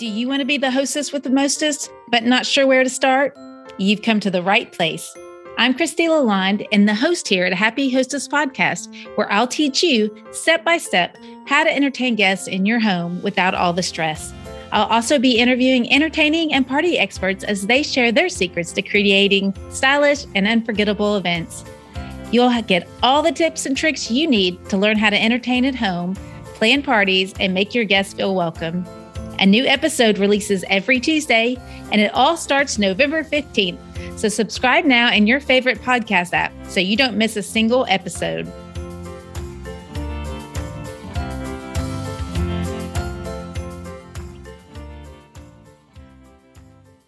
Do you want to be the hostess with the mostest, but not sure where to start? You've come to the right place. I'm Kristie LaLonde and the host here at Happy Hostess Podcast, where I'll teach you step by step how to entertain guests in your home without all the stress. I'll also be interviewing entertaining and party experts as they share their secrets to creating stylish and unforgettable events. You'll get all the tips and tricks you need to learn how to entertain at home, plan parties, and make your guests feel welcome. A new episode releases every Tuesday, and it all starts November 15th. So subscribe now in your favorite podcast app so you don't miss a single episode.